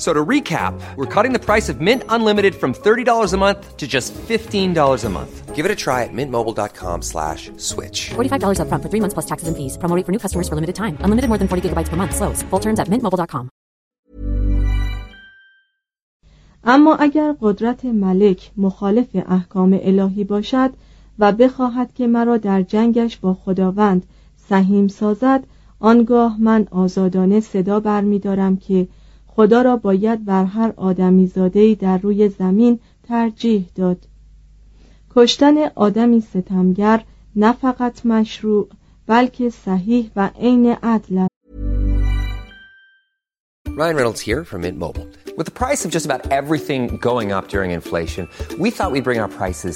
So to recap, we're cutting the price of Mint Unlimited from $30 a month to just $15 a month. Give it a try at mintmobile.com slash switch. $45 up front for three months plus taxes and fees. Promo rate for new customers for limited time. Unlimited more than 40 gigabytes per month. Slows. Full terms at mintmobile.com. اما اگر قدرت ملک مخالف احکام الهی باشد و بخواهد که مرا در جنگش با خداوند سهیم سازد آنگاه من آزادانه صدا برمیدارم که خدا را باید بر هر آدمی زاده در روی زمین ترجیح داد کشتن آدمی ستمگر نه فقط مشروع بلکه صحیح و عین عدل Ryan Reynolds here from Mint Mobile. With the price of just about everything going up during inflation, we thought we'd bring our prices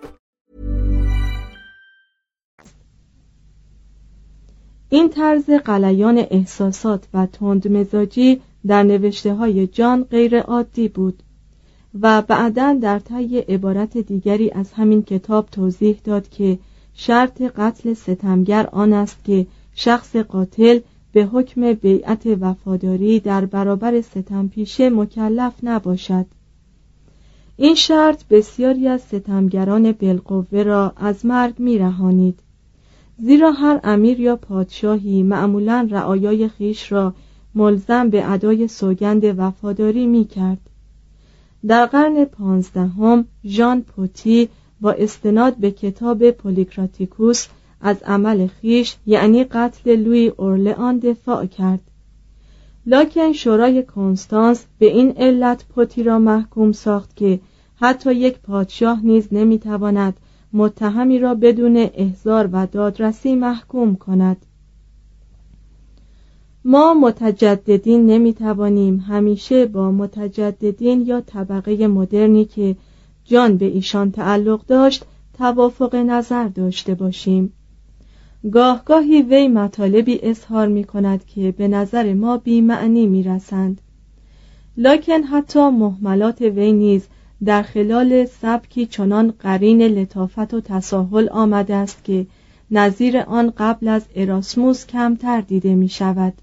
این طرز قلیان احساسات و تندمزاجی در نوشته های جان غیر عادی بود و بعدا در طی عبارت دیگری از همین کتاب توضیح داد که شرط قتل ستمگر آن است که شخص قاتل به حکم بیعت وفاداری در برابر ستم پیشه مکلف نباشد. این شرط بسیاری از ستمگران بالقوه را از مرگ میرهانید. زیرا هر امیر یا پادشاهی معمولا رعایای خیش را ملزم به ادای سوگند وفاداری می کرد. در قرن پانزدهم ژان پوتی با استناد به کتاب پولیکراتیکوس از عمل خیش یعنی قتل لوی اورلئان دفاع کرد لاکن شورای کنستانس به این علت پوتی را محکوم ساخت که حتی یک پادشاه نیز نمی‌تواند متهمی را بدون احضار و دادرسی محکوم کند. ما متجددین نمی‌توانیم همیشه با متجددین یا طبقه مدرنی که جان به ایشان تعلق داشت توافق نظر داشته باشیم. گاه گاهی وی مطالبی اظهار می کند که به نظر ما بیمعنی می رسند لکن حتی محملات وی نیز در خلال سبکی چنان قرین لطافت و تساهل آمده است که نظیر آن قبل از اراسموس کمتر دیده می شود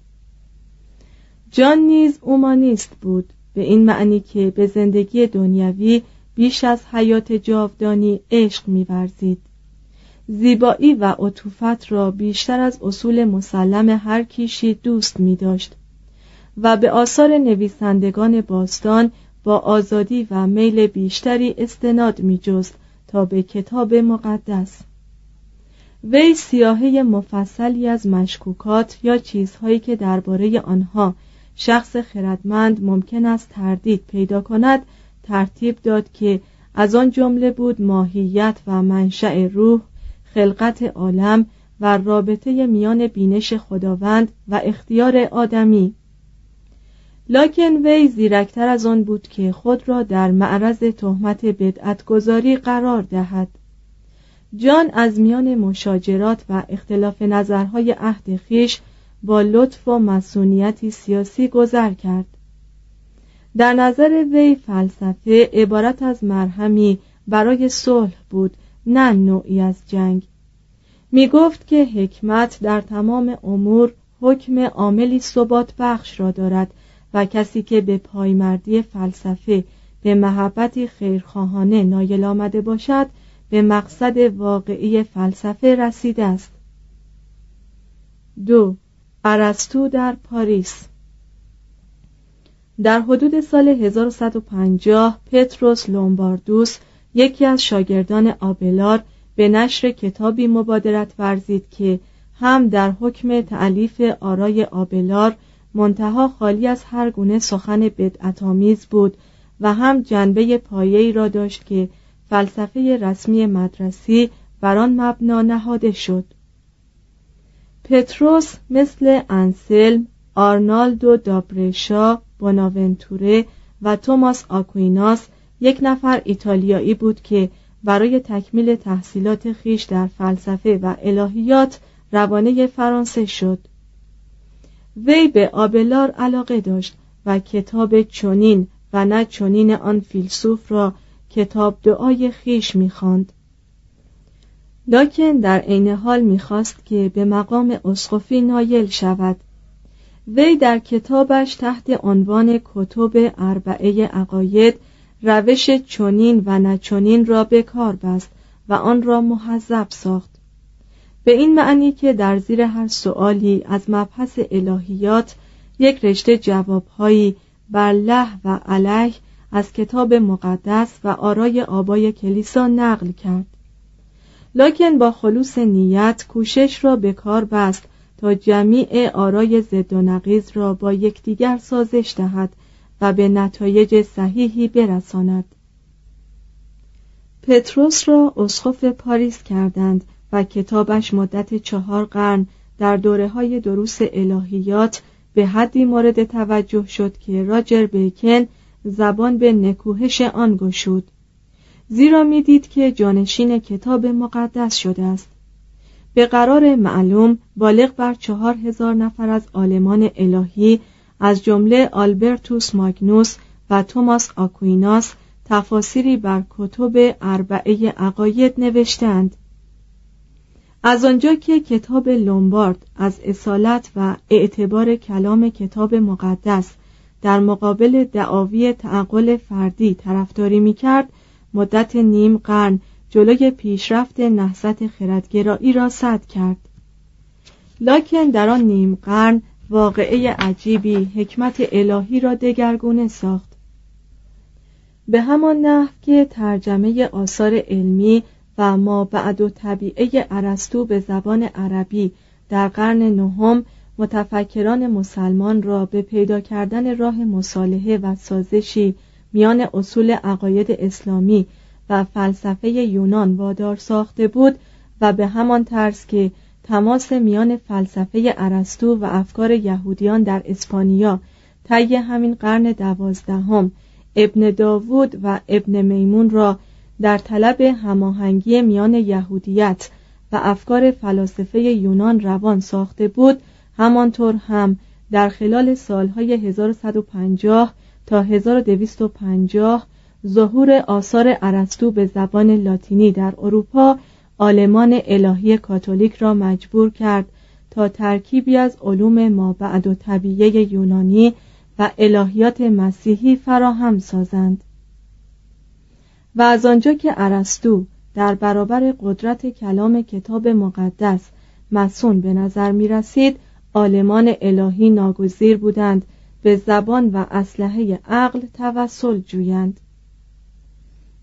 جان نیز اومانیست بود به این معنی که به زندگی دنیوی بیش از حیات جاودانی عشق می‌ورزید. زیبایی و عطوفت را بیشتر از اصول مسلم هر کیشی دوست می داشت و به آثار نویسندگان باستان با آزادی و میل بیشتری استناد می جست تا به کتاب مقدس. وی سیاهه مفصلی از مشکوکات یا چیزهایی که درباره آنها شخص خردمند ممکن است تردید پیدا کند ترتیب داد که از آن جمله بود ماهیت و منشأ روح خلقت عالم و رابطه میان بینش خداوند و اختیار آدمی. لاکن وی زیرکتر از آن بود که خود را در معرض تهمت بدعتگذاری قرار دهد. جان از میان مشاجرات و اختلاف نظرهای عهد خیش با لطف و مسئولیتی سیاسی گذر کرد. در نظر وی فلسفه عبارت از مرهمی برای صلح بود نه نوعی از جنگ. می گفت که حکمت در تمام امور حکم عاملی ثبات بخش را دارد و کسی که به پایمردی فلسفه به محبتی خیرخواهانه نایل آمده باشد به مقصد واقعی فلسفه رسیده است. دو ارسطو در پاریس. در حدود سال 1150 پتروس لومباردوس یکی از شاگردان آبلار به نشر کتابی مبادرت ورزید که هم در حکم تعلیف آرای آبلار منتها خالی از هر گونه سخن بدعتآمیز بود و هم جنبه پایه‌ای را داشت که فلسفه رسمی مدرسی بر آن مبنا نهاده شد. پتروس مثل انسلم آرنالدو دابرشا بوناونتوره و توماس آکویناس یک نفر ایتالیایی بود که برای تکمیل تحصیلات خیش در فلسفه و الهیات روانه فرانسه شد. وی به آبلار علاقه داشت و کتاب چونین و نه چونین آن فیلسوف را کتاب دعای خیش می‌خواند. لاکن در عین حال می‌خواست که به مقام اسقفی نایل شود وی در کتابش تحت عنوان کتب اربعه عقاید روش چونین و نچونین را به کار بست و آن را محذب ساخت به این معنی که در زیر هر سؤالی از مبحث الهیات یک رشته جوابهایی بر له و علیه از کتاب مقدس و آرای آبای کلیسا نقل کرد. لکن با خلوص نیت کوشش را به کار بست تا جمیع آرای ضد و نقیز را با یکدیگر سازش دهد و به نتایج صحیحی برساند. پتروس را اسقف پاریس کردند و کتابش مدت چهار قرن در دوره های دروس الهیات به حدی مورد توجه شد که راجر بیکن زبان به نکوهش آن گشود. زیرا می‌دید که جانشین کتاب مقدس شده است. به قرار معلوم بالغ بر چهار هزار نفر از آلمان الهی از جمله آلبرتوس ماگنوس و توماس آکویناس تفاسیری بر کتب اربعه عقاید نوشتند از آنجا که کتاب لومبارد از اصالت و اعتبار کلام کتاب مقدس در مقابل دعاوی تعقل فردی طرفداری می‌کرد مدت نیم قرن جلوی پیشرفت نهضت خردگرایی را صد کرد. لکن در آن نیم قرن واقعه عجیبی حکمت الهی را دگرگونه ساخت. به همان نحو که ترجمه آثار علمی و ما بعد و طبیعه ارسطو به زبان عربی در قرن نهم متفکران مسلمان را به پیدا کردن راه مصالحه و سازشی میان اصول عقاید اسلامی و فلسفه یونان وادار ساخته بود و به همان طرز که تماس میان فلسفه ارسطو و افکار یهودیان در اسپانیا طی همین قرن دوازدهم ابن داوود و ابن میمون را در طلب هماهنگی میان یهودیت و افکار فلاسفه یونان روان ساخته بود همانطور هم در خلال سالهای 1150 تا 1250 ظهور آثار ارسطو به زبان لاتینی در اروپا آلمان الهی کاتولیک را مجبور کرد تا ترکیبی از علوم ما بعد و طبیعه یونانی و الهیات مسیحی فراهم سازند. و از آنجا که ارسطو در برابر قدرت کلام کتاب مقدس مسون به نظر می رسید آلمان الهی ناگزیر بودند به زبان و اسلحه عقل توسل جویند.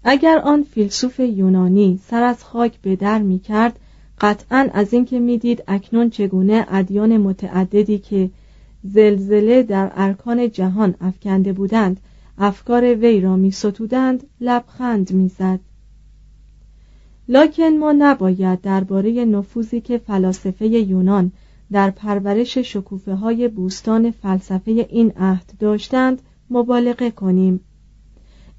اگر آن فیلسوف یونانی سر از خاک به در می کرد قطعا از اینکه می‌دید اکنون چگونه ادیان متعددی که زلزله در ارکان جهان افکنده بودند افکار وی را می ستودند لبخند می‌زد. لکن ما نباید درباره نفوذی که فلاسفه یونان در پرورش شکوفه های بوستان فلسفه این عهد داشتند مبالغه کنیم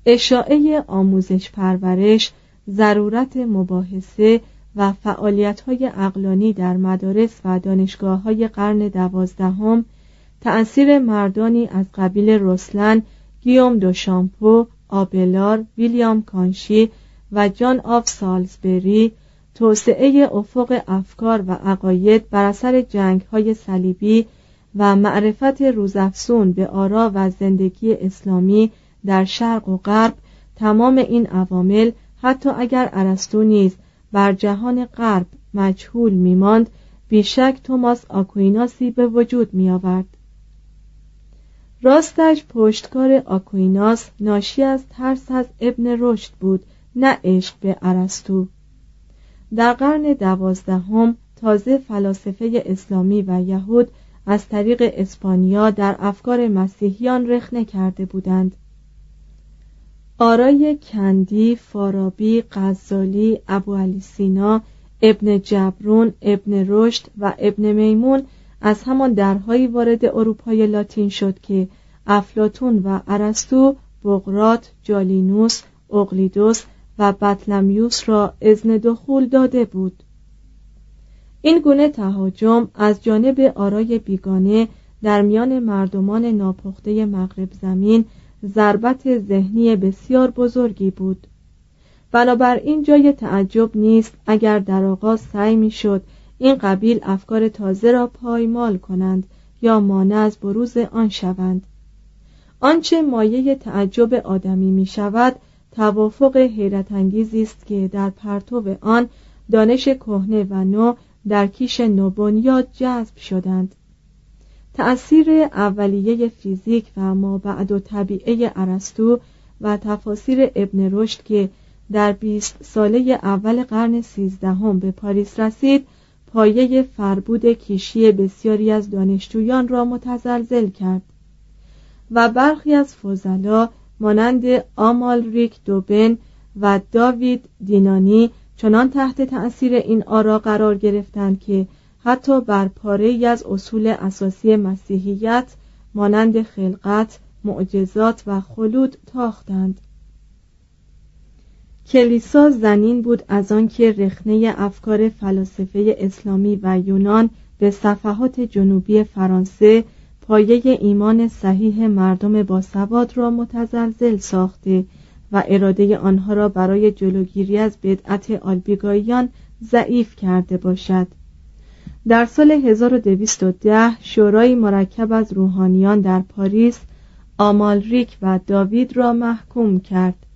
اشاعه آموزش پرورش ضرورت مباحثه و فعالیت های اقلانی در مدارس و دانشگاه های قرن دوازدهم تأثیر مردانی از قبیل رسلن گیوم دو شامپو، آبلار، ویلیام کانشی و جان آف سالزبری توسعه افق افکار و عقاید بر اثر جنگ های صلیبی و معرفت روزافسون به آرا و زندگی اسلامی در شرق و غرب تمام این عوامل حتی اگر ارسطو نیز بر جهان غرب مجهول میماند بیشک توماس آکویناسی به وجود می آورد. راستش پشتکار آکویناس ناشی از ترس از ابن رشد بود نه عشق به ارسطو. در قرن دوازدهم تازه فلاسفه اسلامی و یهود از طریق اسپانیا در افکار مسیحیان رخنه کرده بودند. آرای کندی، فارابی، غزالی، ابو علی سینا، ابن جبرون، ابن رشد و ابن میمون از همان درهایی وارد اروپای لاتین شد که افلاتون و ارسطو بغرات، جالینوس، اقلیدوس و بطلمیوس را اذن دخول داده بود. این گونه تهاجم از جانب آرای بیگانه در میان مردمان ناپخته مغرب زمین ضربت ذهنی بسیار بزرگی بود. بنابراین جای تعجب نیست اگر در آغاز سعی می‌شد این قبیل افکار تازه را پایمال کنند یا مانع از بروز آن شوند. آنچه مایه تعجب آدمی می شود توافق حیرت انگیزی است که در پرتو آن دانش کهنه و نو در کیش نوبنیاد جذب شدند. تأثیر اولیه فیزیک و ما بعد و طبیعه ارسطو و تفاسیر ابن رشد که در بیست ساله اول قرن سیزدهم به پاریس رسید پایه فربود کیشی بسیاری از دانشجویان را متزلزل کرد و برخی از فضلا مانند آمالریک دوبن و داوید دینانی چنان تحت تأثیر این آرا قرار گرفتند که حتی بر پاره از اصول اساسی مسیحیت مانند خلقت، معجزات و خلود تاختند. کلیسا زنین بود از آنکه رخنه افکار فلاسفه اسلامی و یونان به صفحات جنوبی فرانسه پایه ایمان صحیح مردم باسواد را متزلزل ساخته و اراده آنها را برای جلوگیری از بدعت آلبیگاییان ضعیف کرده باشد. در سال 1210 شورای مرکب از روحانیان در پاریس آمالریک و داوید را محکوم کرد.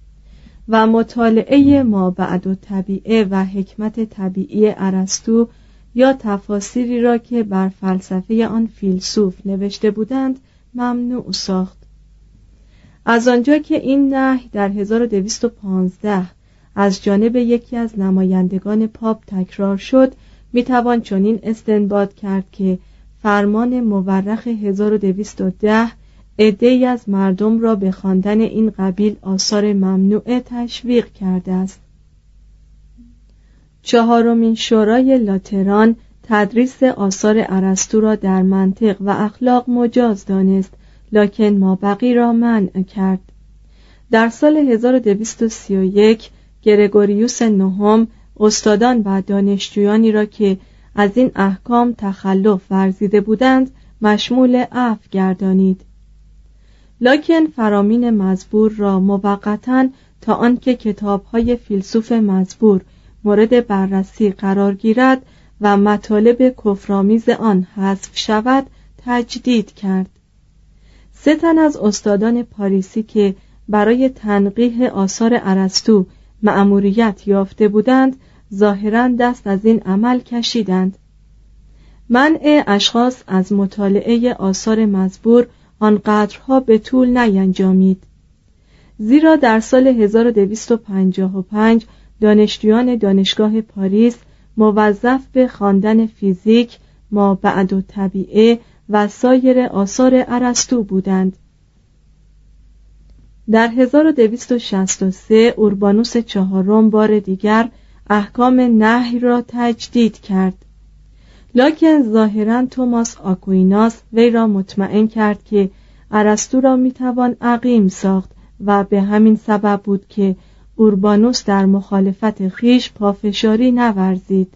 و مطالعه ما بعد و طبیعه و حکمت طبیعی ارسطو یا تفاسیری را که بر فلسفه آن فیلسوف نوشته بودند ممنوع ساخت. از آنجا که این نهی در 1215 از جانب یکی از نمایندگان پاپ تکرار شد می‌توان چنین استنباط کرد که فرمان مورخ 1210 عدهای از مردم را به خواندن این قبیل آثار ممنوعه تشویق کرده است. چهارمین شورای لاتران تدریس آثار ارسطو را در منطق و اخلاق مجاز دانست لکن مابقی را منع کرد. در سال 1231 گرگوریوس نهم استادان و دانشجویانی را که از این احکام تخلف ورزیده بودند مشمول عفو گردانید. لکن فرامین مزبور را موقتا تا آنکه کتابهای فیلسوف مزبور مورد بررسی قرار گیرد و مطالب کفرآمیز آن حذف شود تجدید کرد. سه تن از استادان پاریسی که برای تنقیح آثار ارسطو مأموریت یافته بودند ظاهرا دست از این عمل کشیدند. منع اشخاص از مطالعه آثار مزبور آنقدرها به طول نینجامید زیرا در سال 1255 دانشجویان دانشگاه پاریس موظف به خواندن فیزیک ما بعد و طبیعه و سایر آثار ارسطو بودند. در 1263 اوربانوس چهارم بار دیگر احکام نهی را تجدید کرد. لکن ظاهرا توماس آکویناس وی را مطمئن کرد که ارسطو را می‌توان عقیم ساخت و به همین سبب بود که اوربانوس در مخالفت خیش پافشاری نورزید.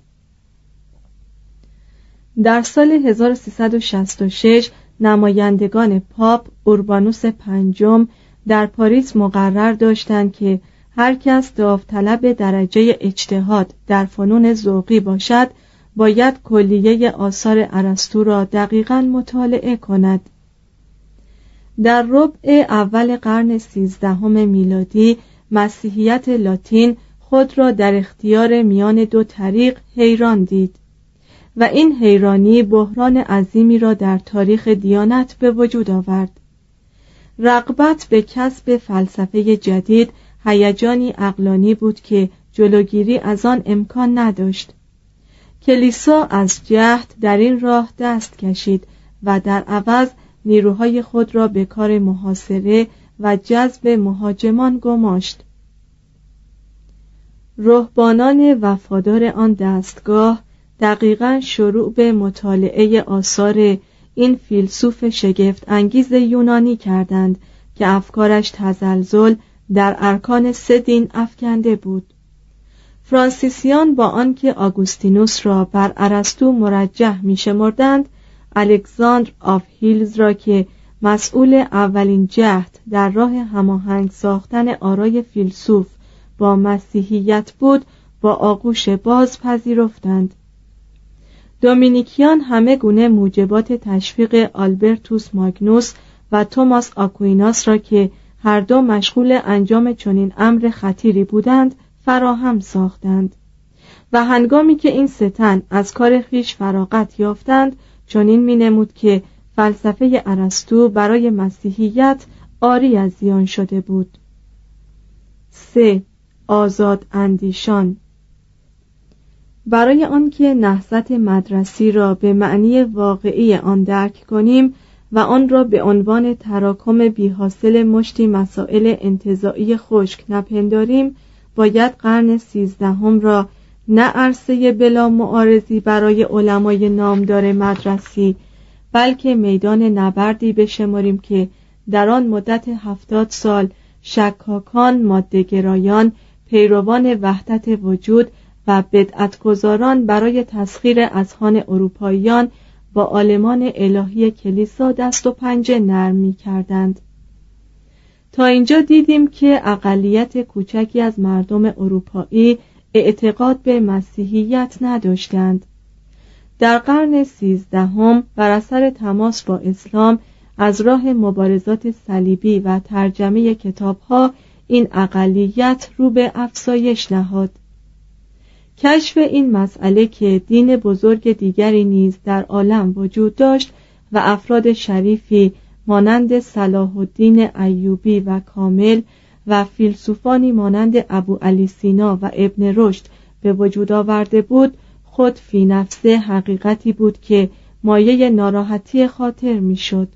در سال 1366 نمایندگان پاپ اوربانوس پنجم در پاریس مقرر داشتند که هر کس داوطلب درجه اجتهاد در فنون ذوقی باشد باید کلیه آثار ارسطو را دقیقا مطالعه کند. در ربع اول قرن سیزدهم میلادی مسیحیت لاتین خود را در اختیار میان دو طریق حیران دید و این حیرانی بحران عظیمی را در تاریخ دیانت به وجود آورد. رغبت به کسب فلسفه جدید هیجانی اقلانی بود که جلوگیری از آن امکان نداشت. کلیسا از جهد در این راه دست کشید و در عوض نیروهای خود را به کار محاصره و جذب مهاجمان گماشت. رهبانان وفادار آن دستگاه دقیقا شروع به مطالعه آثار این فیلسوف شگفت انگیز یونانی کردند که افکارش تزلزل در ارکان سه دین افکنده بود. فرانسیسیان با آنکه آگوستینوس را بر ارسطو مرجح میشمردند الکساندر آف هیلز را که مسئول اولین جهد در راه هماهنگ ساختن آرای فیلسوف با مسیحیت بود با آغوش باز پذیرفتند. دومینیکیان همه گونه موجبات تشویق آلبرتوس ماگنوس و توماس آکویناس را که هر دو مشغول انجام چنین امر خطیری بودند فراهم ساختند. و هنگامی که این ستن از کار خیش فراغت یافتند چنین می نمود که فلسفه ارسطو برای مسیحیت آری از زیان شده بود. سه. آزاد اندیشان. برای آنکه نهضت مدرسی را به معنی واقعی آن درک کنیم و آن را به عنوان تراکم بیحاصل مشتی مسائل انتظاعی خشک نپنداریم باید قرن سیزدهم را نه عرصه بلا معارضی برای علمای نامدار مدرسی بلکه میدان نبردی بشماریم که در آن مدت هفتاد سال شکاکان مادهگرایان پیروان وحدت وجود و بدعتگذاران برای تسخیر اذهان اروپاییان با آلمان الهی کلیسا دست و پنجه نرم می کردند. تا اینجا دیدیم که اقلیت کوچکی از مردم اروپایی اعتقاد به مسیحیت نداشتند. در قرن سیزدهم بر اثر تماس با اسلام از راه مبارزات صلیبی و ترجمه کتابها این اقلیت رو به افسایش نهاد. کشف این مسئله که دین بزرگ دیگری نیز در عالم وجود داشت و افراد شریفی مانند صلاح الدین ایوبی و کامل و فیلسوفانی مانند ابو علی سینا و ابن رشد به وجود آورده بود خود فی نفسه حقیقتی بود که مایه ناراحتی خاطر می‌شد.